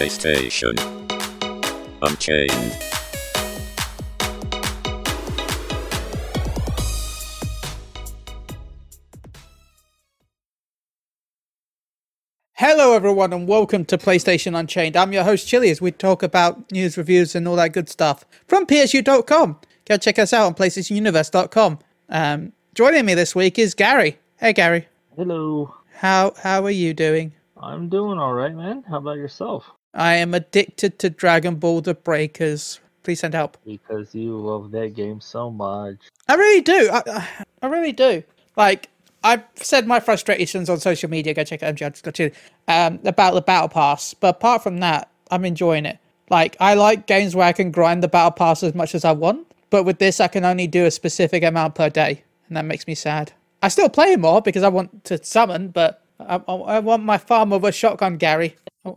PlayStation. Unchained. Hello, everyone, and welcome to PlayStation Unchained. I'm your host, Chili, as we talk about news, reviews, and all that good stuff from PSU.com. Go check us out on PlayStationUniverse.com. Um, joining me this week is Gary. Hey, Gary. Hello. How how are you doing? I'm doing all right, man. How about yourself? I am addicted to Dragon Ball The Breakers. Please send help. Because you love that game so much. I really do. I, I- really do. Like, I've said my frustrations on social media. Go check out MG underscore Chili, um, about the Battle Pass. But apart from that, I'm enjoying it. Like, I like games where I can grind the Battle Pass as much as I want. But with this, I can only do a specific amount per day. And that makes me sad. I still play more because I want to summon, but I, I, I want my farm with a shotgun, Gary.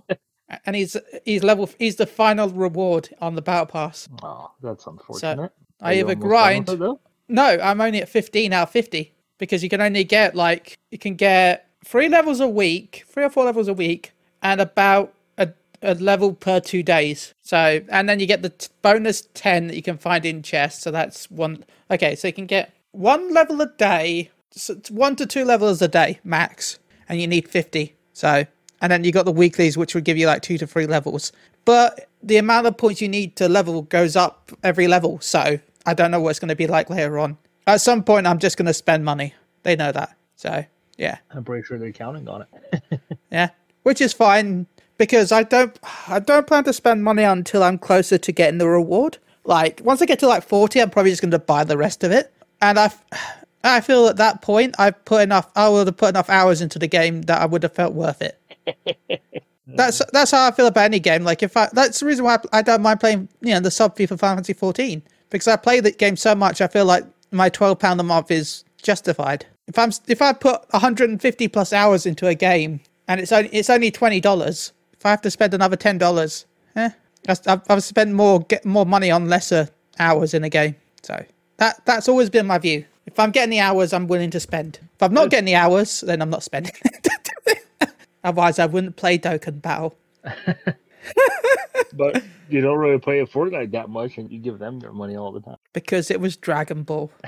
And he's he's level. He's the final reward on the Battle Pass. Oh, that's unfortunate. I Are you either grind- with it, though? No, I'm only at 15 out of 50 because you can only get like you can get three levels a week, three or four levels a week, and about a, a level per two days. So, and then you get the t- bonus 10 that you can find in chests. So that's one. Okay, so you can get one level a day, so one to two levels a day max, and you need 50. So, and then you got the weeklies, which would give you like two to three levels. But the amount of points you need to level goes up every level. So I don't know what it's going to be like later on. At some point, I'm just going to spend money. They know that. So yeah, I'm pretty sure they're counting on it. yeah, which is fine because I don't, I don't plan to spend money until I'm closer to getting the reward. Like once I get to like 40, I'm probably just going to buy the rest of it. And I, I feel at that point I've put enough. I would have put enough hours into the game that I would have felt worth it. That's that's how I feel about any game. Like if I, that's the reason why I, I don't mind playing, you know, the sub fee for Final Fantasy 14 because I play the game so much. I feel like my 12 pound a month is justified. If I'm if I put 150 plus hours into a game and it's only it's only twenty dollars, if I have to spend another ten dollars, eh, I've, I've I've spent more get more money on lesser hours in a game. So that that's always been my view. If I'm getting the hours, I'm willing to spend. If I'm not getting the hours, then I'm not spending. Otherwise, I wouldn't play Dokkan Battle. but you don't really play Fortnite that much, and you give them their money all the time. because it was Dragon Ball.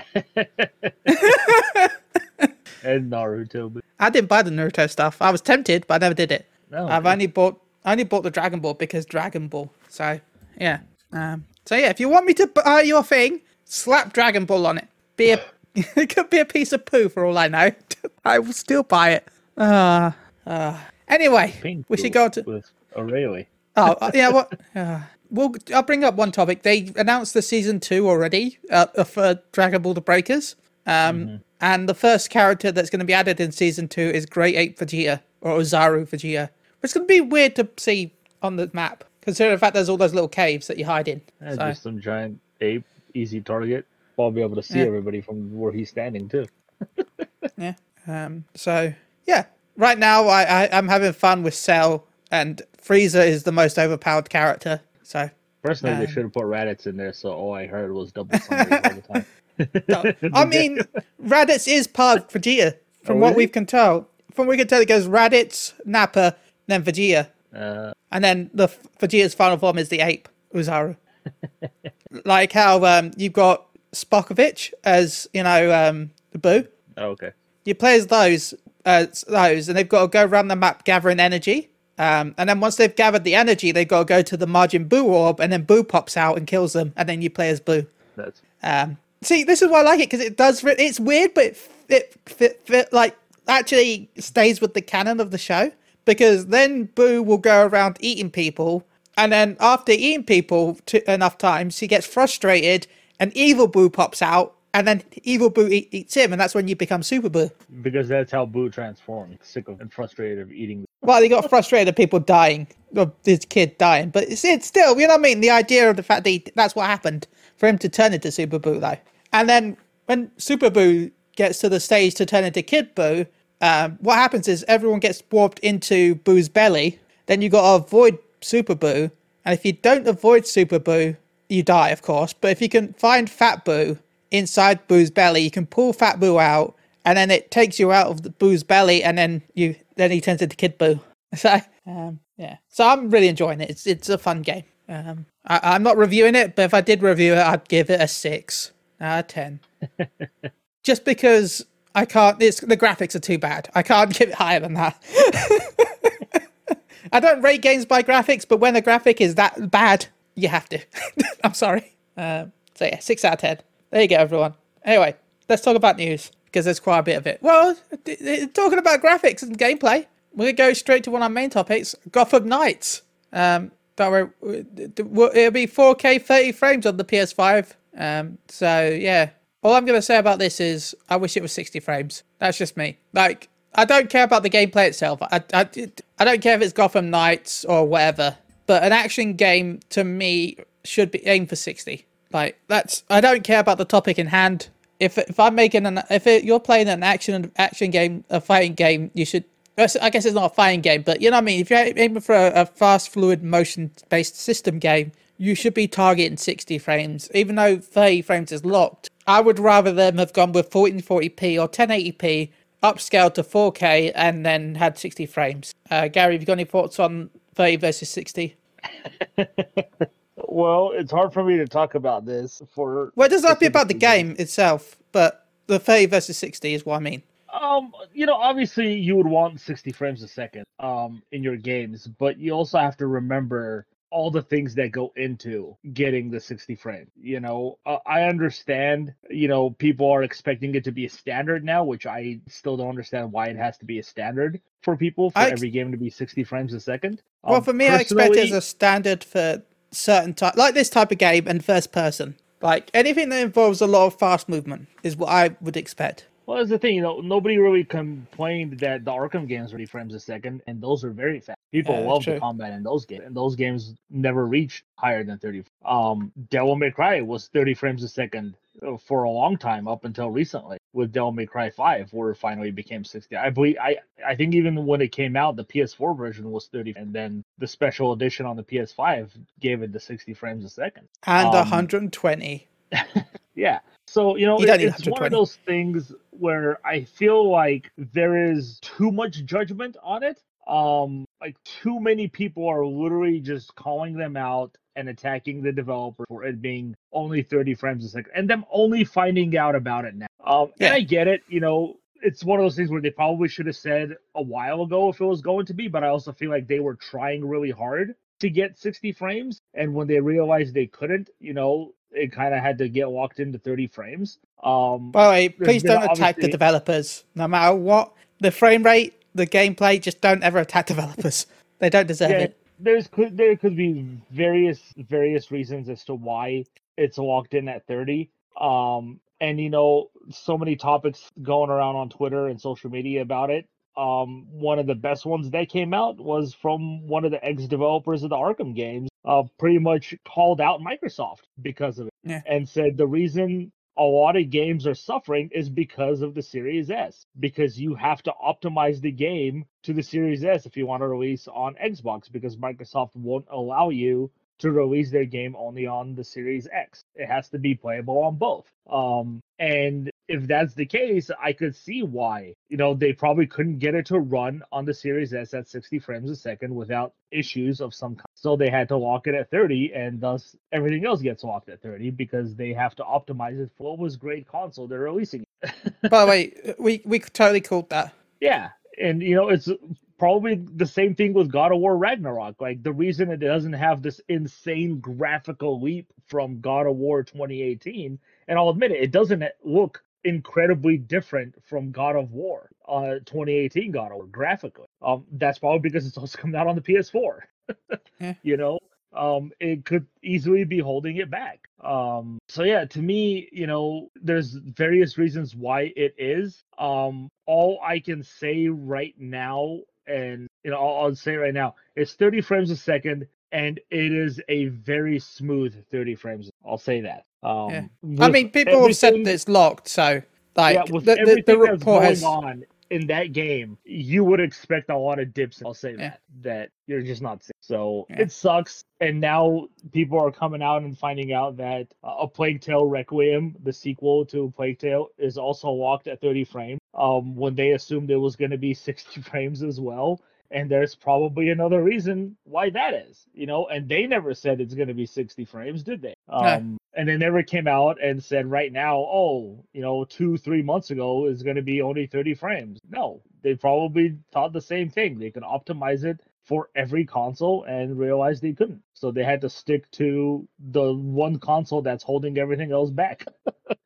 And Naruto. But I didn't buy the Naruto stuff. I was tempted, but I never did it. no, I've only bought I only bought the Dragon Ball because Dragon Ball. So yeah. Um, so yeah, if you want me to buy your thing, slap Dragon Ball on it. Be a it could be a piece of poo for all I know. I will still buy it. Uh, uh. Anyway, we should go to. Aurelie. Oh uh, yeah, what? Uh, well, I'll bring up one topic. They announced the season two already uh, for Dragon Ball: The Breakers. Um, and the first character that's going to be added in season two is Great Ape Vegeta or Ozaru Vegeta. It's going to be weird to see on the map, considering the fact there's all those little caves that you hide in. And So, just some giant ape, easy target. I'll be able to see Yeah. everybody from where he's standing too. yeah. Um, so yeah, right now I, I I'm having fun with Cell, and Frieza is the most overpowered character. So Personally, Um, they should have put Raditz in there, so all I heard was double summaries all the time. I mean, Raditz is part of Vegeta, from Oh, what is we can tell. From what we can tell, it goes Raditz, Nappa, then Vegeta, Uh, and then the Vegeta's final form is the ape Ozaru. like how um, you've got Spopovich as you know um, the Boo. oh, okay. You play as those, uh, those, and they've got to go around the map gathering energy. Um, and then once they've gathered the energy, they've got to go to the Majin Boo orb, and then Boo pops out and kills them, and then you play as Boo. That's Um, see, this is why I like it because it does. It's weird, but it, it, it, it like actually stays with the canon of the show because then Boo will go around eating people, and then after eating people enough times, he gets frustrated, and Evil Boo pops out, and then Evil Boo eat, eats him, and that's when you become Super Boo. because that's how Boo transformed. Sick of and frustrated of eating. Well, he got frustrated of people dying, of this kid dying, but it's, it's still, you know what I mean? The idea of the fact that he, that's what happened for him to turn into Super Boo, though. And then when Super Boo gets to the stage to turn into Kid Boo, um, what happens is everyone gets warped into Boo's belly. Then you got to avoid Super Boo, and if you don't avoid Super Boo, you die, of course. But if you can find Fat Boo inside Boo's belly, you can pull Fat Boo out, and then it takes you out of the Boo's belly, and then you then he turns into Kid Boo. So um, Yeah, so I'm really enjoying it. It's it's a fun game. Um, I, I'm not reviewing it, but if I did review it, I'd give it a six out of ten. Just because I can't. It's the graphics are too bad. I can't give it higher than that. I don't rate games by graphics, but when the graphic is that bad, you have to. I'm sorry. Um, so yeah, six out of ten. There you go, everyone. Anyway, let's talk about news because there's quite a bit of it. Well, d- d- talking about graphics and gameplay, we're gonna go straight to one of our main topics: Gotham Knights. Um, that were, it'll be 4K 30 frames on the PS5. Um, so yeah, all I'm gonna say about this is I wish it was 60 frames. That's just me. Like I don't care about the gameplay itself. I, I, I don't care if it's Gotham Knights or whatever. But an action game to me should be aimed for 60. Like that's I don't care about the topic in hand. If if I'm making an if it, you're playing an action action game, a fighting game, you should. I guess it's not a fighting game, but you know what I mean. If you're aiming for a, a fast, fluid, motion-based system game, you should be targeting 60 frames, even though 30 frames is locked. I would rather them have gone with 1440p or 1080p, upscaled to 4K, and then had 60 frames. Uh, Gary, have you got any thoughts on 30 versus 60? Well, it's hard for me to talk about this for. Well, it doesn't have to be about the game itself, but the 30 versus 60 is what I mean. Um, you know, obviously you would want 60 frames a second um in your games, but you also have to remember all the things that go into getting the 60 frame. You know, uh, I understand, you know, people are expecting it to be a standard now, which I still don't understand why it has to be a standard for people for ex- every game to be 60 frames a second. Well, Um, for me, I expect it as a standard for certain type, like this type of game and first person. Like anything that involves a lot of fast movement is what I would expect. Well, that's the thing, you know, nobody really complained that the Arkham games were 30 frames a second, and those are very fast. People Yeah, love the combat in those games, and those games never reached higher than 30. Um, Devil May Cry was 30 frames a second uh, for a long time up until recently with Devil May Cry 5, where it finally became 60. I believe, I, I think even when it came out, the PS4 version was 30, and then the special edition on the PS5 gave it the 60 frames a second. And Um, 120. Yeah. So, you know, it- it's one of those things where I feel like there is too much judgment on it. Um, like too many people are literally just calling them out and attacking the developer for it being only 30 frames a second and them only finding out about it now. Um, Yeah. and I get it, you know, it's one of those things where they probably should have said a while ago if it was going to be, but I also feel like they were trying really hard to get 60 frames and when they realized they couldn't you know it kind of had to get locked into 30 frames um By the way, please don't attack the developers. No matter what the frame rate, the gameplay, just don't ever attack developers. They don't deserve yeah, it. there's could there could be various various reasons as to why it's locked in at 30 um and you know so many topics going around on twitter and social media about it um one of the best ones that came out was from one of the ex developers of the arkham games uh pretty much called out microsoft because of it Yeah. and said the reason a lot of games are suffering is because of the Series S. Because you have to optimize the game to the Series S if you want to release on Xbox, because Microsoft won't allow you to release their game only on the Series X. It has to be playable on both. Um, and if that's the case, I could see why. You know, they probably couldn't get it to run on the Series S at 60 frames a second without issues of some kind. So they had to lock it at 30, and thus everything else gets locked at 30 because they have to optimize it for what was great console they're releasing. By the way, we we totally called that. Yeah, and you know it's probably the same thing with God of War Ragnarok. Like the reason it doesn't have this insane graphical leap from God of War 2018, and I'll admit it, it doesn't look incredibly different from God of War, uh, 2018 God of War graphically. Um, that's probably because it's also coming out on the PS4. Yeah. You know, um, it could easily be holding it back. Um, so yeah, to me, you know, there's various reasons why it is. Um, all I can say right now, and you know, I'll, I'll say right now, it's 30 frames a second, and it is a very smooth 30 frames. I'll say that. Um, Yeah. I mean, people have said that it's locked, so like yeah, with the, everything the that's report going has. on in that game, you would expect a lot of dips. I'll say Yeah. that that you're just not seeing. So Yeah. it sucks. And now people are coming out and finding out that uh, a Plague Tale Requiem, the sequel to Plague Tale, is also locked at 30 frames. Um, when they assumed it was going to be 60 frames as well. And there's probably another reason why that is, you know. And they never said it's going to be 60 frames, did they? Um, and they never came out and said right now, oh, you know, two, three months ago is going to be only 30 frames. No, they probably thought the same thing. They could optimize it for every console and realized they couldn't. So they had to stick to the one console that's holding everything else back.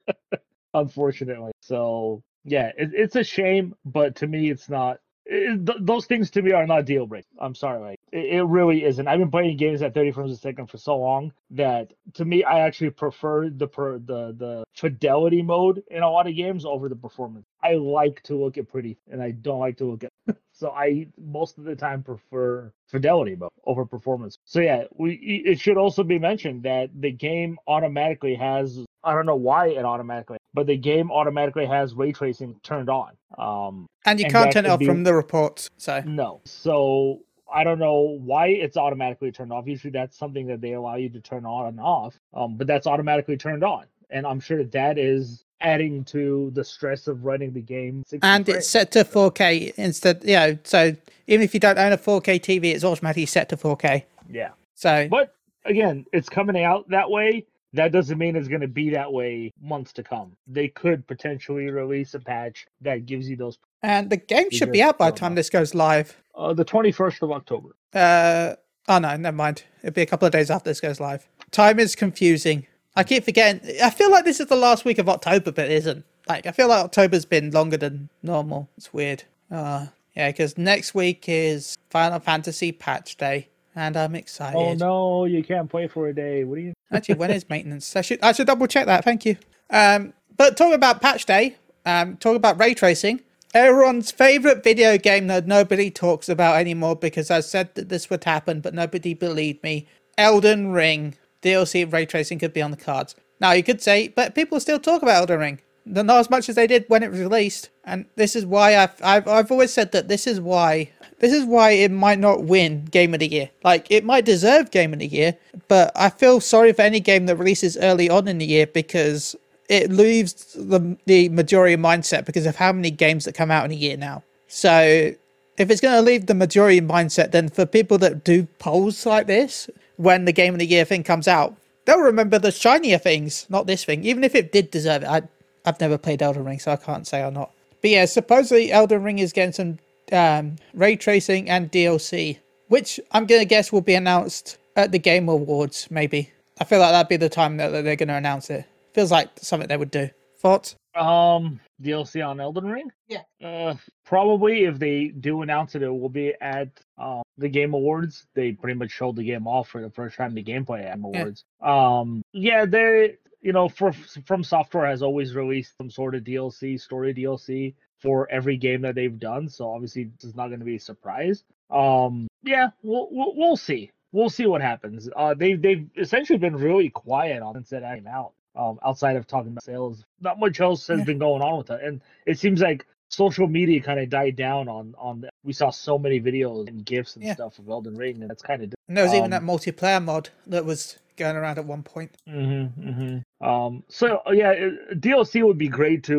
Unfortunately. So yeah, it, it's a shame, but to me, it's not. Th- those things to me are not deal breakers. I'm sorry, like it, it really isn't. I've been playing games at 30 frames a second for so long that to me, I actually prefer the per, the the fidelity mode in a lot of games over the performance. I like to look at pretty, and I don't like to look at. so I most of the time prefer fidelity mode over performance. So yeah, we it should also be mentioned that the game automatically has I don't know why it automatically, but the game automatically has ray tracing turned on. Um, And you And can't turn it off be- from the reports. So no, so I don't know why it's automatically turned off. Usually that's something that they allow you to turn on and off, um, but that's automatically turned on, and I'm sure that that is adding to the stress of running the game. and frames. it's set to 4K instead. You know, so even if you don't own a 4K TV, it's automatically set to 4K. yeah, So but again, it's coming out that way. That doesn't mean it's going to be that way months to come. They could potentially release a patch that gives you those. and the game should be out by the time this goes live. Uh, the 21st of October. Uh oh no, never mind. It'll be a couple of days after this goes live. Time is confusing. I keep forgetting. I feel like this is the last week of October, but it isn't. Like I feel like October's been longer than normal. It's weird. Uh yeah, because next week is Final Fantasy Patch Day, and I'm excited. Oh no, you can't play for a day. What do you? Actually, when is maintenance? I should I should double check that. Thank you. Um, but talk about patch day. Um, talk about ray tracing. Everyone's favorite video game that nobody talks about anymore because I said that this would happen, but nobody believed me. Elden Ring DLC ray tracing could be on the cards. Now you could say, but people still talk about Elden Ring. Not as much as they did when it was released, and this is why I've I've, I've always said that this is why this is why it might not win Game of the Year. Like it might deserve Game of the Year, but I feel sorry for any game that releases early on in the year because it leaves the the majority mindset because of how many games that come out in a year now. So if it's going to leave the majority mindset, then for people that do polls like this when the Game of the Year thing comes out, they'll remember the shinier things, not this thing. Even if it did deserve it, I I've never played Elden Ring, so I can't say or not. But yeah, supposedly Elden Ring is getting some um, ray tracing and DLC, which I'm gonna guess will be announced at the Game Awards. Maybe I feel like that'd be the time that that they're gonna announce it. Feels like something they would do. Thoughts? Um, DLC on Elden Ring? Yeah. Uh, probably if they do announce it, it will be at um the Game Awards. They pretty much showed the game off for the first time. The gameplay at Yeah. Awards. Um, yeah, they you know for from software has always released some sort of DLC, story DLC for every game that they've done. So obviously this is not going to be a surprise. Um, yeah, we'll, we'll we'll see. We'll see what happens. Uh, they they've essentially been really quiet on since it came out. Um, outside of talking about sales, not much else has Yeah. been going on with it, and it seems like social media kind of died down on on. The, we saw so many videos and gifs and Yeah. stuff of Elden Ring, and that's kind of And there was even Um, that multiplayer mod that was going around at one point. Mm-hmm, mm-hmm. Um, so uh, yeah, it- DLC would be great to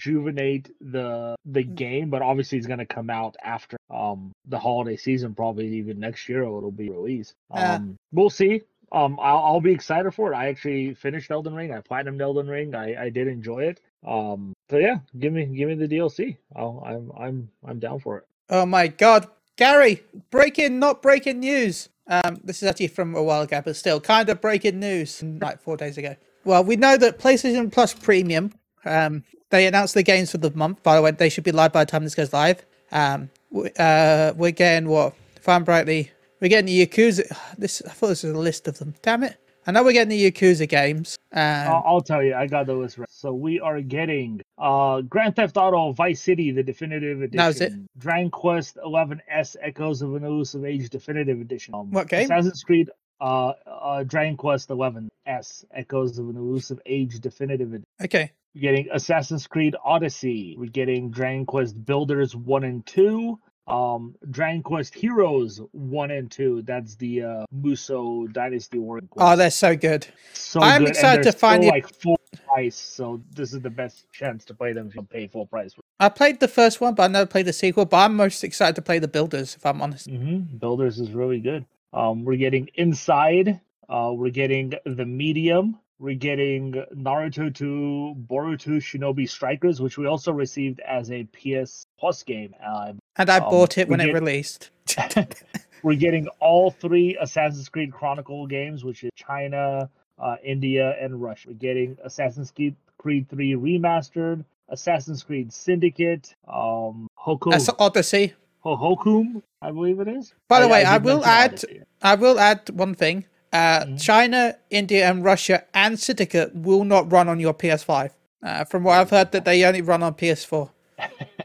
rejuvenate the the Mm. game, but obviously it's gonna come out after um the holiday season, probably even next year it'll be released. Yeah. Um, we'll see. Um, I'll, I'll be excited for it. I actually finished Elden Ring. I platinumed Elden Ring. I, I did enjoy it. Um, so yeah, give me give me the DLC. I'll, I'm I'm I'm down for it. Oh my god. Gary, breaking, not breaking news. Um, this is actually from a while ago, but still kind of breaking news, like four days ago. Well, we know that PlayStation Plus Premium, um, they announced the games for the month. By the way, they should be live by the time this goes live. Um, uh, we're getting what? If I'm rightly, we're getting the Yakuza. This I thought this was a list of them. Damn it! I know we're getting the Yakuza games. Um, I'll, I'll tell you, I got the list right. So we are getting uh Grand Theft Auto Vice City, the definitive edition. That was it? Dragon Quest 11S Echoes of an Elusive Age definitive edition. Um, What game? Assassin's Creed uh, uh Dragon Quest 11S Echoes of an Elusive Age definitive edition. okay. We're getting Assassin's Creed Odyssey. We're getting Dragon Quest Builders 1 and 2. Um, Dragon Quest Heroes 1 and 2. That's the uh, Muso Dynasty War. Oh, they're so good. so I'm good. excited to find the- like full price, so this is the best chance to play them if you pay full price. I played the first one, but I never played the sequel. But I'm most excited to play the Builders, if I'm honest. Mm-hmm. Builders is really good. Um, we're getting Inside. Uh, we're getting The Medium. We're getting Naruto to Boruto Shinobi Strikers, which we also received as a PS Plus game. Uh, And I Um, bought it when it released. we're getting all three Assassin's Creed Chronicle games, which is China, uh, India, and Russia. We're getting Assassin's Creed, Creed 3 Remastered, Assassin's Creed Syndicate, um, Hoku, That's Odyssey. Hohokum, I believe it is. By the way, did I will add- Odyssey. I will add one thing. Uh, Mhm. China, India, and Russia and Syndicate will not run on your PS5. Uh, from what I've heard, that they only run on PS4.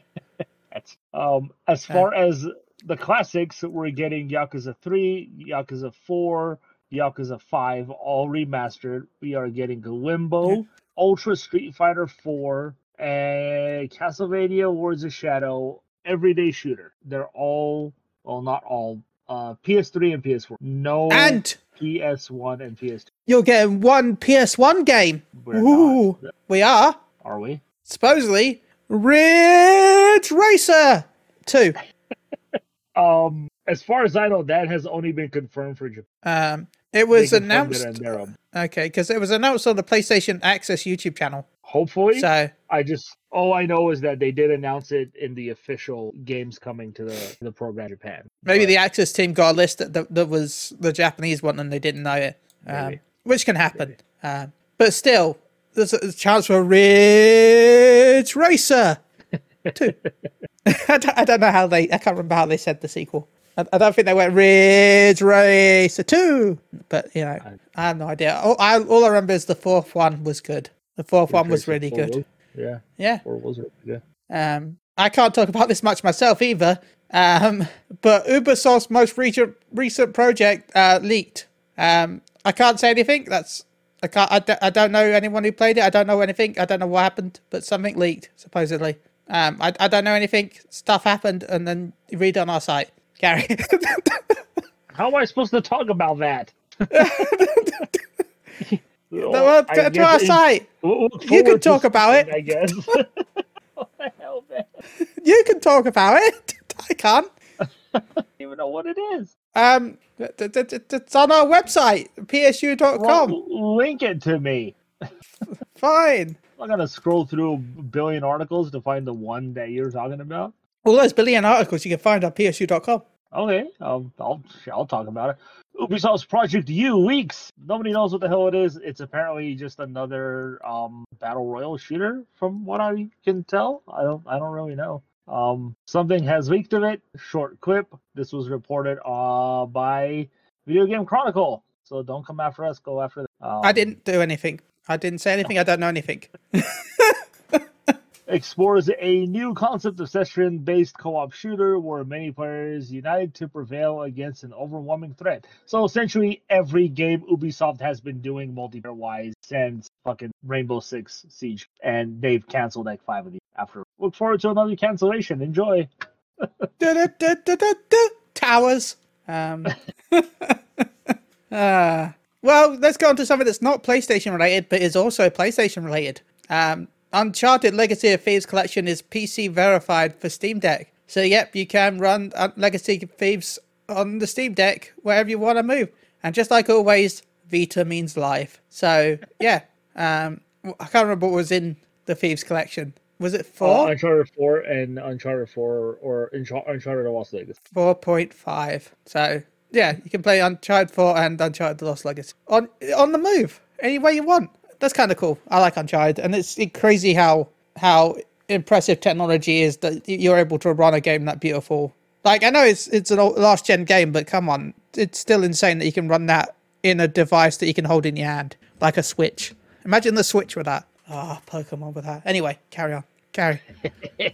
Um, as far as the classics, we're getting Yakuza 3, Yakuza 4, Yakuza 5, all remastered. We are getting Limbo, Ultra Street Fighter 4, and Castlevania Wars of Shadow, Everyday Shooter. They're all, well, not all, uh, PS3 and PS4. No And PS1 and PS2. you're getting one PS1 game. We're Ooh. not, We are are we? supposedly Ridge Racer 2. Um, as far as I know, that has only been confirmed for Japan. Um, it was it announced. on. Okay, because it was announced on the PlayStation Access YouTube channel. Hopefully, So I just all I know is that they did announce it in the official games coming to the the program Japan. maybe But the Access team got a list that, that, that was the Japanese one and they didn't know it, um, which can happen. Um, but still, there's a, chance for a Ridge Racer 2. I, don't, I don't know how they, I can't remember how they said the sequel. I, I don't think they went Ridge Racer 2, but you know, I, have no idea. All I, all I remember is the fourth one was good. The fourth one was really good. was- Yeah, Yeah. four was really good. Um, I can't talk about this much myself either. Um, but Ubisoft's most recent recent project uh, leaked. Um, I can't say anything. That's I can't. I, d- I don't know anyone who played it. I don't know anything. I don't know what happened, but something leaked supposedly. Um, I, I don't know anything. Stuff happened, and then you read on our site. Gary, How am I supposed to talk about that? Well, to, to our site. we'll You can talk about it. I guess. what the hell, man? You can talk about it. I can't. I don't even know what it is. Um, it's on our website, psu.com. Well, link it to me. Fine. I'm gonna scroll through a billion articles to find the one that you're talking about. All those billion articles you can find on psu.com. Okay, um, I'll I'll talk about it. Ubisoft's Project U leaks. Nobody knows what the hell it is. It's apparently just another um battle royal shooter, from what I can tell. I don't I don't really know. Um, something has leaked of it. Short clip. This was reported uh by Video Game Chronicle. So don't come after us. Go after. Um, I didn't do anything. I didn't say anything. I don't know anything. explores a new concept of session-based co-op shooter where many players unite to prevail against an overwhelming threat. So essentially, every game Ubisoft has been doing multiplayer-wise since fucking Rainbow Six Siege, and they've canceled like five of these. After, look forward to another cancellation. Enjoy. Du-du-du-du-du-du. Towers. Um, uh, well, let's go on to something that's not PlayStation related, but is also PlayStation related. Um, Uncharted Legacy of Thieves Collection is PC verified for Steam Deck. So, yep, you can run Legacy of Thieves on the Steam Deck wherever you want to move. And just like always, Vita means live. So, yeah, um, I can't remember what was in the Thieves Collection. Was it Uh, four? Uncharted 4 and Uncharted 4 or Unchar- Uncharted Lost Legacy. 4.5. So, yeah, you can play Uncharted 4 and Uncharted The Lost Legacy on on the move, any way you want. That's kind of cool. I like Uncharted, and it's crazy how how impressive technology is that you're able to run a game that beautiful. Like I know it's it's a last gen game, but come on, it's still insane that you can run that in a device that you can hold in your hand, like a Switch. Imagine the Switch with that. Ah, Pokemon with that. Anyway, carry on. Carry.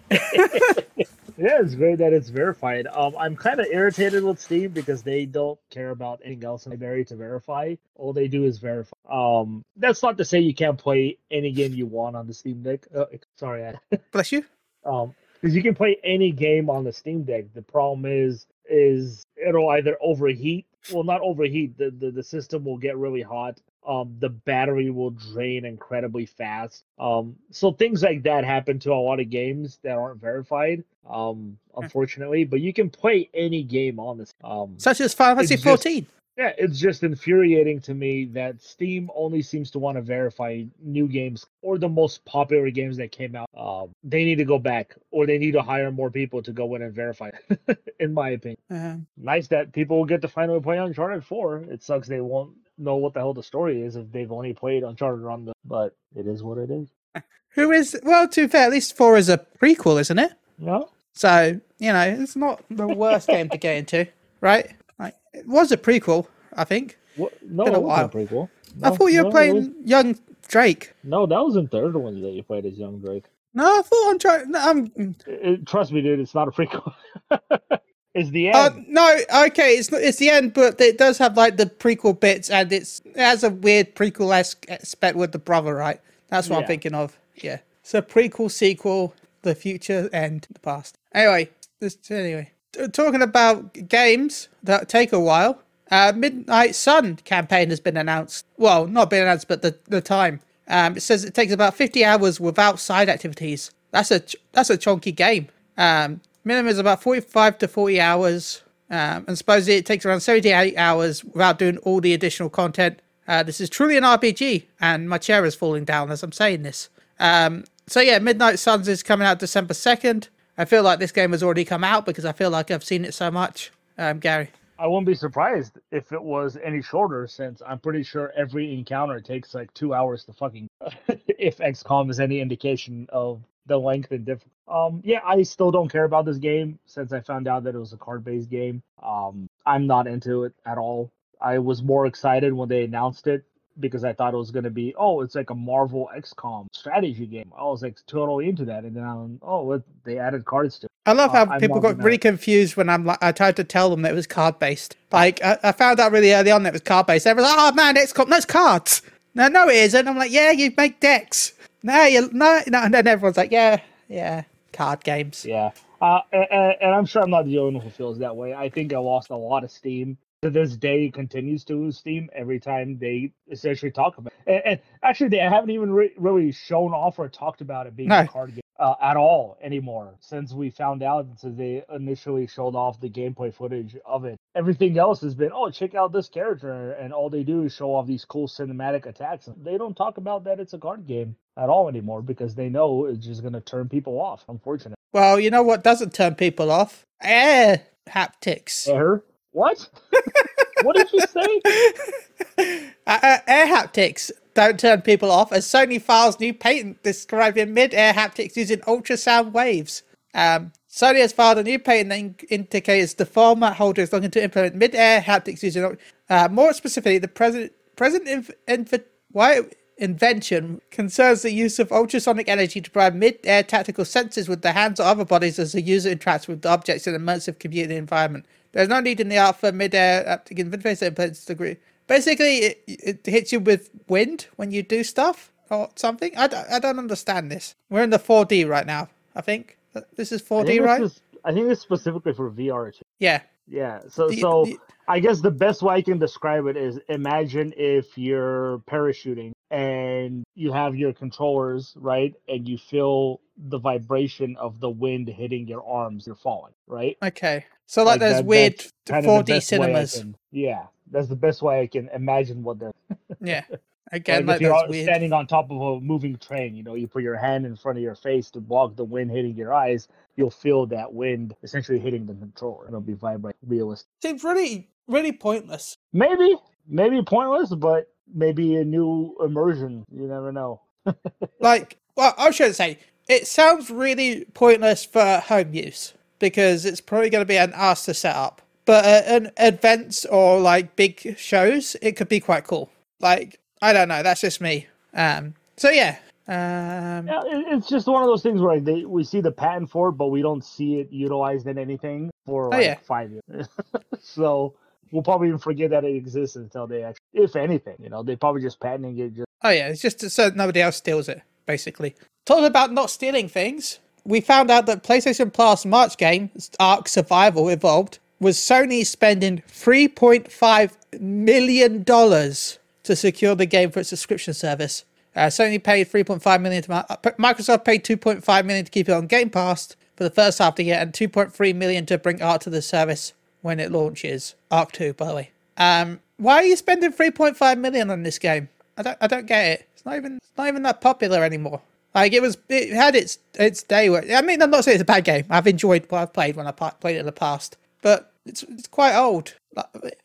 Yeah, it's great that it's verified. Um, I'm kind of irritated with Steam because they don't care about anything else in the library to verify. All they do is verify. Um, that's not to say you can't play any game you want on the Steam Deck. Uh, sorry, I, Bless you. um, because you can play any game on the Steam Deck. The problem is, is it'll either overheat. Well, not overheat. The the, the system will get really hot. Um, the battery will drain incredibly fast. Um, so things like that happen to a lot of games that aren't verified. Um, unfortunately, but you can play any game on this. Um, Such as Final Fantasy just- 14. yeah, it's just infuriating to me that Steam only seems to want to verify new games or the most popular games that came out. Um, they need to go back, or they need to hire more people to go in and verify. in my opinion, Uh, nice that people will get to finally play Uncharted Four. It sucks they won't know what the hell the story is if they've only played Uncharted on the. But it is what it is. who is, well, to be fair, at least 4 is a prequel, isn't it? No, So, you know, it's not the worst game to get into, right? Like, it was a prequel, I think. what? No, a it wasn't while. prequel. I thought you were no, playing was- young Drake. No, that was in third one that you played as young Drake. No, I thought I'm trying. No, I'm, It- trust me, dude, it's not a prequel. it's the end. uh, no, okay, it's not- it's the end, but it does have like the prequel bits, and it's it has a weird prequel esque aspect with the brother, right? That's what I'm thinking of. Yeah, so prequel, sequel, the future, and the past. Anyway, this anyway t- talking about games that take a while. Uh, Midnight Sun campaign has been announced. Well, not been announced, but the the time. Um, it says it takes about 50 hours without side activities. That's a ch- that's a chunky game. Um, minimum is about 45 to 40 hours. Um, and supposedly it takes around 78 hours without doing all the additional content. Uh, this is truly an RPG, and my chair is falling down as I'm saying this. Um, so yeah, Midnight Suns is coming out December 2nd. I feel like this game has already come out because I feel like I've seen it so much. Um, Gary. I wouldn't be surprised if it was any shorter, since I'm pretty sure every encounter takes like two hours to fucking. if XCOM is any indication of the length and difference. Um, yeah, I still don't care about this game since I found out that it was a card-based game. Um, I'm not into it at all. I was more excited when they announced it because I thought it was going to be, oh, it's like a Marvel XCOM strategy game. I was like totally into that, and then I'm, oh, what they added cards to. it. I love Uh, how I'm people got really confused when I'm like, I tried to tell them that it was card based. Like, I, I found out really early on that it was card based. They were like, oh man, called, no, it's cards. No, no, it isn't. I'm like, yeah, you make decks. No, no, no. And then everyone's like, yeah, yeah, card games. Yeah. Uh, and, and I'm sure I'm not the only one who feels that way. I think I lost a lot of steam. To this day, continues to lose steam every time they essentially talk about it. And, and actually, they haven't even re- really shown off or talked about it being No. a card game uh, at all anymore since we found out, since they initially showed off the gameplay footage of it. Everything else has been, oh, check out this character. And all they do is show off these cool cinematic attacks. They don't talk about that it's a card game at all anymore because they know it's just going to turn people off, unfortunately. Well, you know what doesn't turn people off? Air haptics. Air? What? what did you say? Uh, uh, air haptics don't turn people off as Sony files new patent describing mid-air haptics using ultrasound waves. Um, Sony has filed a new patent that in- indicates the format holder is looking to implement mid-air haptics using, uh, more specifically, the present present inv- inv- why invention concerns the use of ultrasonic energy to provide mid-air tactical sensors with the hands or other bodies as the user interacts with the objects in an immersive computing environment. There's no need in the art for mid-air haptic interface the degree. Basically, it, it hits you with wind when you do stuff or something. I don't, I don't understand this. We're in the 4D right now, I think. Uh, this is 4D, think right? this I think it's specifically for VR too. Yeah. Yeah. So The- so the- I guess the best way I can describe it is imagine if you're parachuting and you have your controllers, right? And you feel the vibration of the wind hitting your arms, you're falling, right? Okay. So, like, there's that- weird that's kind of the 4D best way cinemas. can- yeah. That's the best way I can imagine what they're Yeah. Again, like like, if you're weird. standing on top of a moving train, you know, you put your hand in front of your face to block the wind hitting your eyes, you'll feel that wind essentially hitting the controller. It'll be vibrate realistic. Seems really, really pointless. Maybe, maybe pointless, but maybe a new immersion. You never know. Like, well, I should say, it sounds really pointless for home use because it's probably going to be an ass to set up. But uh, an events or like big shows, it could be quite cool. Like, I don't know. That's just me. Um. So yeah. Um. Yeah, it's just one of those things where they we see the patent for it, but we don't see it utilized in anything for like Oh, yeah. five years. so we'll probably even forget that it exists until they actually, if anything, you know, they probably just patenting it just Oh yeah, it's just so nobody else steals it, basically. Talking about not stealing things, we found out that PlayStation Plus March game, Ark Survival Evolved, was Sony spending $3.5 million to secure the game for its subscription service. Uh, Sony paid 3.5 million to uh, Microsoft paid 2.5 million to keep it on Game Pass for the first half of the year, and 2.3 million to bring Ark to the service when it launches. Ark 2, by the way. Um, why are you spending 3.5 million on this game? I don't, I don't get it. It's not even, it's not even that popular anymore. Like it was, it had its its day. Where, I mean, I'm not saying it's a bad game. I've enjoyed what I've played when I played it in the past, but it's it's quite old.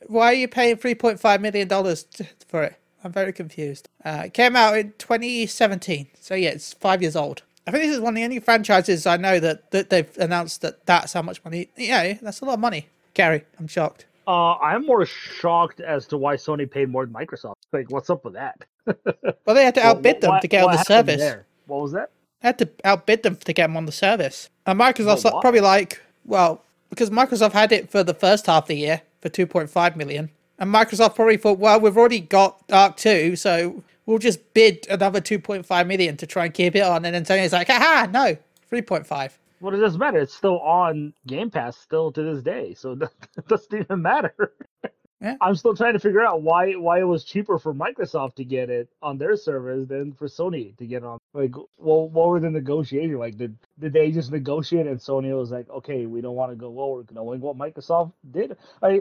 Why are you paying 3.5 million dollars for it? I'm very confused. Uh, it came out in 2017, so yeah, it's five years old. I think this is one of the only franchises I know that, that they've announced that that's how much money. Yeah, that's a lot of money. Gary, I'm shocked. Uh, I'm more shocked as to why Sony paid more than Microsoft. Like, what's up with that? well, they had to outbid well, them to get on the service. There? What was that? They had to outbid them to get them on the service. And Microsoft's well, probably like, well, because Microsoft had it for the first half of the year for 2.5 million. And Microsoft probably thought, well, we've already got Ark 2, so we'll just bid another 2.5 million to try and keep it on. And then Sony's like, haha, no, 3.5. What does this matter? It's still on Game Pass still to this day, so it doesn't even matter. Yeah. I'm still trying to figure out why why it was cheaper for Microsoft to get it on their servers than for Sony to get on. Like, well, what were the negotiations? Like, did did they just negotiate and Sony was like, okay, we don't want to go lower, knowing what Microsoft did? I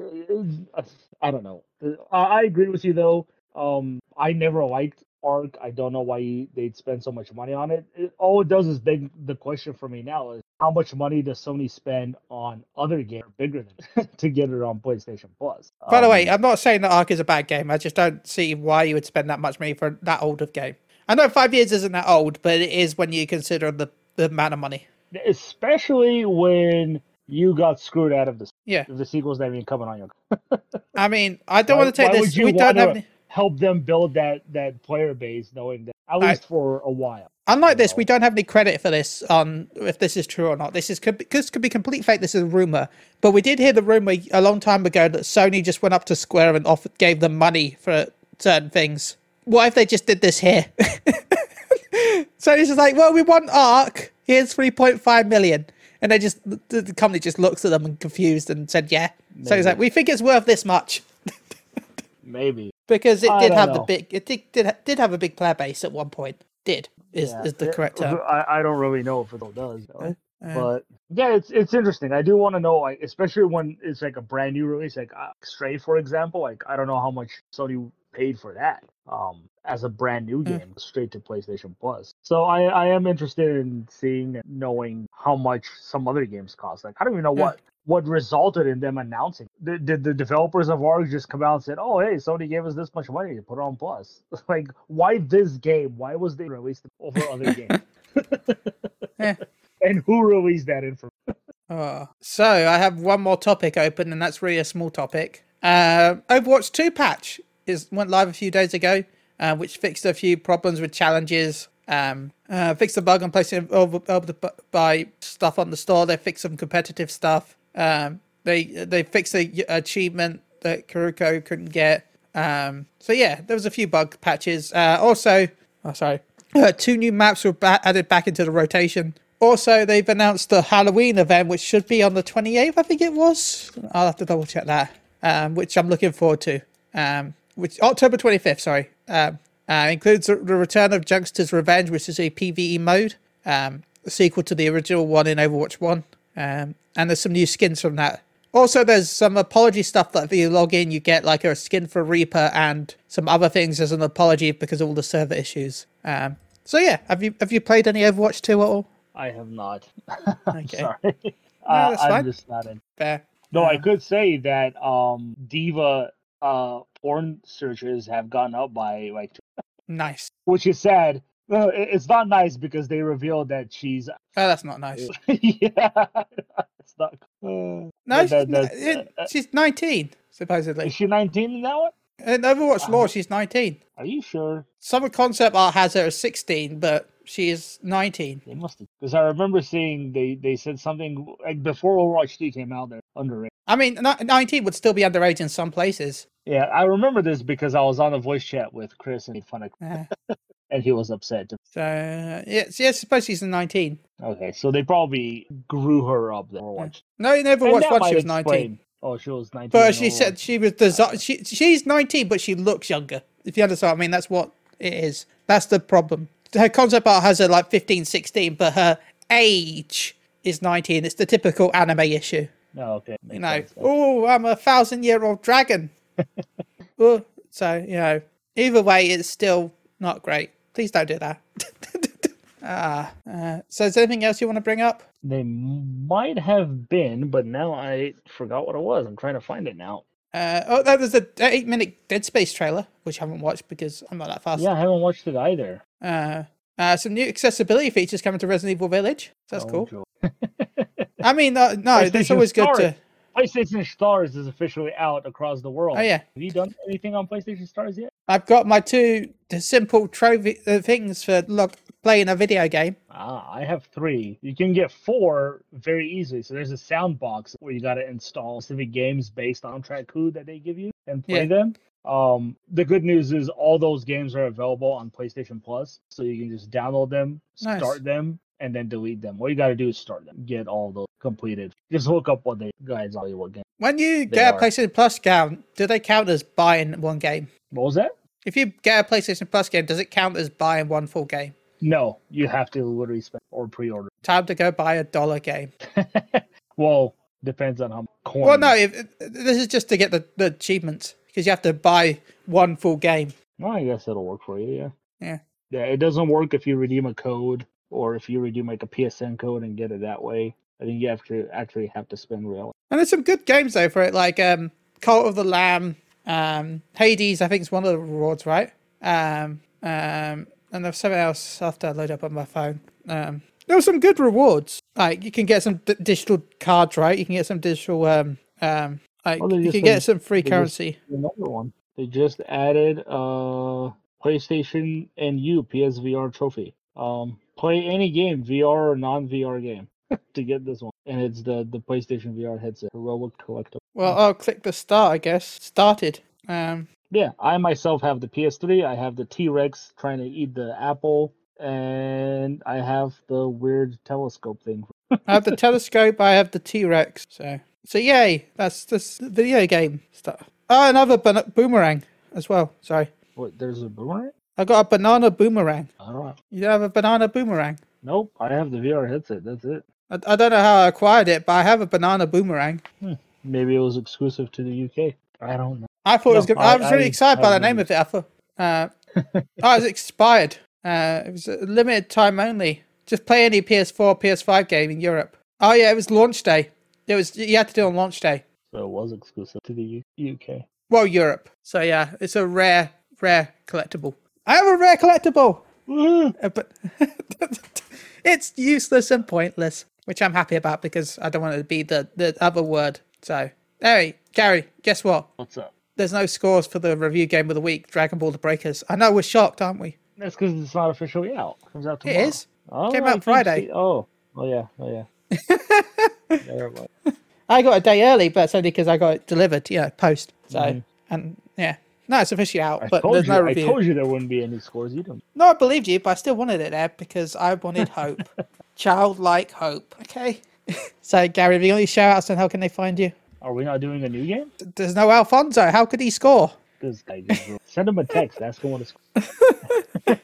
I don't know. I, I agree with you though. Um, I never liked Ark. I don't know why they'd spend so much money on it. it. All it does is beg the question for me now is how much money does Sony spend on other games bigger than to get it on PlayStation Plus? By um, the way, um, I'm not saying that Ark is a bad game. I just don't see why you would spend that much money for that old of game. I know five years isn't that old, but it is when you consider the, the amount of money. Especially when you got screwed out of the yeah the sequel's not even coming on your. I mean, I don't why, want to take this. We don't have. Any help them build that that player base, knowing that at least I, for a while. Unlike this, we don't have any credit for this on if this is true or not. This is could be, this could be complete fake. This is a rumor, but we did hear the rumor a long time ago that Sony just went up to Square and offered gave them money for certain things. What if they just did this here? Sony's just like, well, we want Ark. Here's three point five million, and they just the company just looks at them and confused and said, yeah. Maybe. So he's like, we think it's worth this much. Maybe because it did have know. the big it did, did did have a big player base at one point. Did is yeah. is the correct term? I, I don't really know if it does, though. Uh, but yeah, it's it's interesting. I do want to know, like, especially when it's like a brand new release, like uh, Stray, for example. Like, I don't know how much Sony paid for that um as a brand new game mm. straight to PlayStation Plus. So I I am interested in seeing knowing how much some other games cost. Like I don't even know what what resulted in them announcing. Did, did the developers of Ark just come out and said, "Oh, hey, Sony gave us this much money to put on Plus"? like, why this game? Why was they released over other games? yeah. And who released that information? Uh, so I have one more topic open, and that's really a small topic. Uh, Overwatch 2 patch is went live a few days ago, uh, which fixed a few problems with challenges um, uh, fixed a bug on placing over, able to buy stuff on the store. They fixed some competitive stuff. Um, they they fixed the achievement that Kiriko couldn't get. Um, so yeah, there was a few bug patches. Uh, also, oh sorry, uh, two new maps were ba- added back into the rotation. Also, they've announced the Halloween event, which should be on the 28th, I think it was. I'll have to double check that, um, which I'm looking forward to. Um, which October 25th, sorry. Um, uh, includes the return of Junkenstein's Revenge, which is a PvE mode, um, a sequel to the original one in Overwatch 1. Um, and there's some new skins from that. Also, there's some apology stuff that if you log in, you get like a skin for Reaper and some other things as an apology because of all the server issues. Um, so yeah, have you have you played any Overwatch 2 at all? I have not. okay. Sorry. No, uh, I'm just not in. Fair. No, I could say that um, D.Va uh, porn searches have gone up by like. Nice. Which is sad no, it's not nice because they revealed that she's. Oh, that's not nice. yeah, it's not. Uh, no, she's, it, uh, she's 19, supposedly. Is she 19 in that one? In Overwatch uh, lore, she's 19. Are you sure? Some concept art has her as 16, but she is 19. They must because I remember seeing they they said something like before Overwatch 2 came out. They're underage. I mean, 19 would still be underage in some places. Yeah, I remember this because I was on a voice chat with Chris and made fun of. Uh, and he was upset. So uh, yeah, so, yeah, suppose she's 19. Okay, so they probably grew her up then. Yeah. No, you never watched once she was 19. Oh, she was 19. But she said she was the she she's 19, but she looks younger. If you understand what I mean, that's what it is. That's the problem. Her concept art has her like 15, 16, but her age is 19. It's the typical anime issue. No, okay. You know, oh, I'm a thousand year old dragon. oh, so, you know, either way, it's still not great. Please don't do that. ah, uh, so is there anything else you want to bring up? They might have been, but now I forgot what it was. I'm trying to find it now. Uh, oh, that was the eight minute Dead Space trailer, which I haven't watched because I'm not that fast. Yeah, I haven't watched it either. Uh, uh, some new accessibility features coming to Resident Evil Village. So That's Oh, cool. I mean, uh, no, that's PlayStation always good to. PlayStation Stars is officially out across the world. Oh, yeah. Have you done anything on PlayStation Stars yet? I've got my two simple trophy uh, things for look, playing a video game. Ah, I have three. You can get four very easily. So there's a sound box where you got to install specific games based on track code that they give you and play Yeah. them. Um, the good news is all those games are available on PlayStation Plus, so you can just download them, Nice. start them, and then delete them. All you got to do is start them, get all those completed. Just look up what they guys tell you what game. When you get a are. PlayStation Plus account, do they count as buying one game? What was that? If you get a PlayStation Plus game, does it count as buying one full game? No, you have to literally spend or pre-order. Time to go buy a dollar game. well, depends on how much coin. Well, no, if, this is just to get the, the achievements because you have to buy one full game. Well, I guess it'll work for you. Yeah. Yeah. Yeah, it doesn't work if you redeem a code or if you redeem like a PSN code and get it that way. I think you have to actually have to spend real. And there's some good games though for it, like um, Cult of the Lamb, um, Hades. I think is one of the rewards, right? Um, um, and there's something else I have to load up on my phone. Um, there were some good rewards. Like you can get some d- digital cards, right? You can get some digital. Um, um, like Oh, they you can get some free currency. Another one. They just added uh PlayStation and U PSVR trophy. Um, play any game, VR or non-VR game, to get this one, and it's the the PlayStation VR headset, Heroic Collectible. Well, I'll click the start. I guess started. Um, Yeah, I myself have the PS3. I have the T Rex trying to eat the apple, and I have the weird telescope thing. I have the telescope. I have the T Rex. So, so yay! That's this video game stuff. Oh, another ban- boomerang as well. Sorry, What? There's a boomerang? I got a banana boomerang. I don't know. You have a banana boomerang. Nope, I have the VR headset. That's it. I, I don't know how I acquired it, but I have a banana boomerang. Maybe it was exclusive to the UK. I don't know. I thought it was good. I, I- was really I excited by the name no- of it. I thought, uh, oh, it's expired. Uh, it was a limited time only. Just play any PS4, PS5 game in Europe. Oh yeah, it was launch day. It was you had to do it on launch day. So it was exclusive to the U- UK. Well, Europe. So yeah, it's a rare, rare collectible. I have a rare collectible, Uh, but it's useless and pointless, which I'm happy about because I don't want it to be the the other word. So, hey, Gary, guess what? What's up? There's no scores for the review game of the week, Dragon Ball: The Breakers. I know we're shocked, aren't we? That's because it's not officially out. It comes out tomorrow. is. Oh, Came out Friday. see- oh, oh yeah, oh yeah. yeah never mind. I got a day early, but it's only because I got it delivered, yeah, post. So, Mhm. and yeah, no, it's officially out, I but there's you. no I told you there wouldn't be any scores. You don't. No, I believed you, but I still wanted it there because I wanted hope. Childlike hope. Okay. so, Gary, have you got any shout outs and how can they find you? Are we not doing a new game? There's no Alfonso. How could he score? This guy just send him a text. Ask him what his.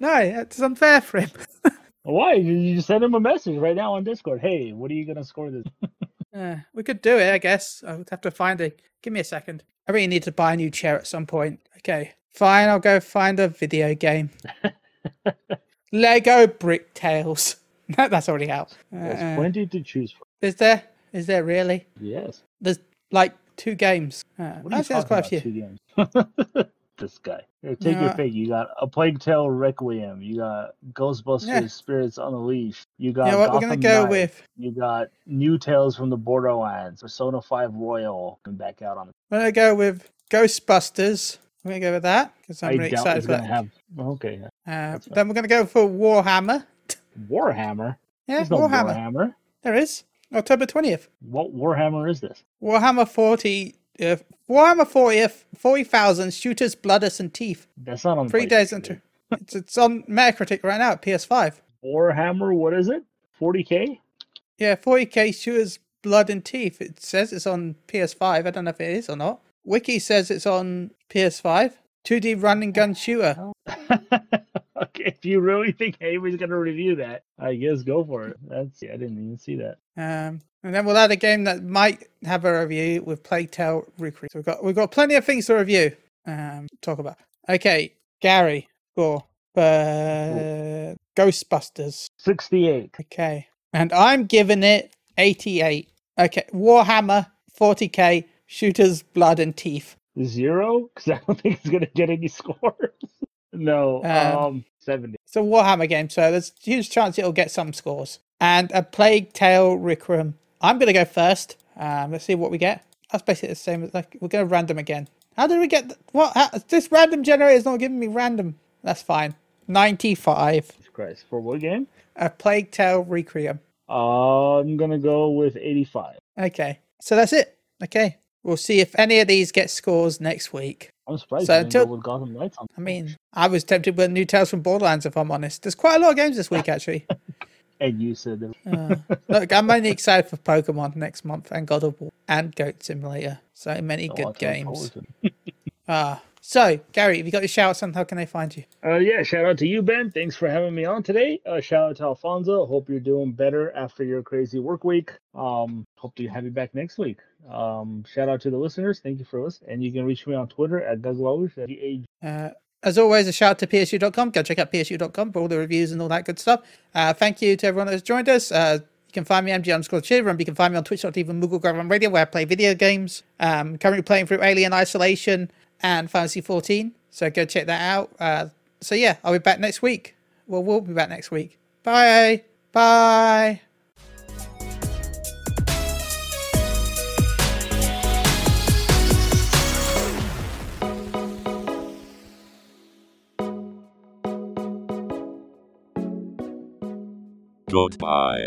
No, it's unfair for him. Why? You you just send him a message right now on Discord. Hey, what are you gonna score this? Uh, we could do it, I guess. I would have to find a. Give me a second. I really need to buy a new chair at some point. Okay. Fine, I'll go find a video game. Lego Brick Tales. That's already out. There's Uh, plenty to choose from. is there? Is there really? Yes. There's like two games. Uh, What are you talking quite a about? few. Two games. this guy. Here, take No, your pick. You got a Plague Tale Requiem. You got Ghostbusters Yeah. Spirits Unleashed. You got You know what? We're gonna go Knight. with. You got New Tales from the Borderlands. Persona 5 Royal. Coming back out on. We're gonna go with Ghostbusters. We're gonna go with that because I'm I really excited for that. have. Okay. Uh, then we're gonna go for Warhammer. Warhammer. Yeah, There's no Warhammer. Warhammer. There is October twentieth. What Warhammer is this? Warhammer 40, uh, Warhammer 40, 40,000 shooters, blooders, and teeth. That's not on. Three days into it's, it's on Metacritic right now at PS5. Warhammer. What is it? 40k. Yeah, 40k shooters, blood, and teeth. It says it's on PS5. I don't know if it is or not. Wiki says it's on PS5. 2D running gun shooter. if you really think Avery's gonna review that, I guess go for it. That's yeah, I didn't even see that. Um, and then we'll add a game that might have a review with Plague Tale Recruit. So we've got we've got plenty of things to review. Um, talk about. Okay, Gary, score. Uh, Ghostbusters. Sixty-eight. Okay, and I'm giving it 88. Okay, Warhammer 40k, shooters, blood and teeth. Zero, because I don't think it's gonna get any scores. No, Um, um, seventy. It's a Warhammer game, so there's a huge chance it'll get some scores. And a Plague Tale Requiem. I'm gonna go first. Um, let's see what we get. That's basically the same. as Like we're going to random again. How did we get what? How, this random generator is not giving me random. That's fine. 95. Jesus Christ, for what game? A Plague Tale Requiem. Uh, I'm gonna go with eighty-five. Okay, so that's it. Okay, we'll see if any of these get scores next week. I'm surprised So until- Gotham Knights on. I mean, I was tempted with new Tales from Borderlands, if I'm honest. There's quite a lot of games this week, actually. and you said that. Uh, look, I'm only excited for Pokemon next month and God of War and Goat Simulator. So many Oh, good games. Ah, so Gary, have you got your shouts on? How can they find you? Uh, yeah, shout out to you, Ben. Thanks for having me on today. Uh, shout out to Alfonso. Hope you're doing better after your crazy work week. Um, hope to have you back next week. Um, shout out to the listeners. Thank you for listening. And you can reach me on Twitter at. At G-A- Uh, as always, a shout out to psu.com. Go check out psu.com for all the reviews and all that good stuff. Uh, thank you to everyone that's joined us. Uh, you can find me MG underscore Chidrum. You can find me on twitch.tv Moogle Gravel Radio where I play video games. Um, currently playing through Alien Isolation and Fantasy 14. So go check that out. Uh, so yeah, I'll be back next week. Well, we'll be back next week. Bye. Bye. Goodbye.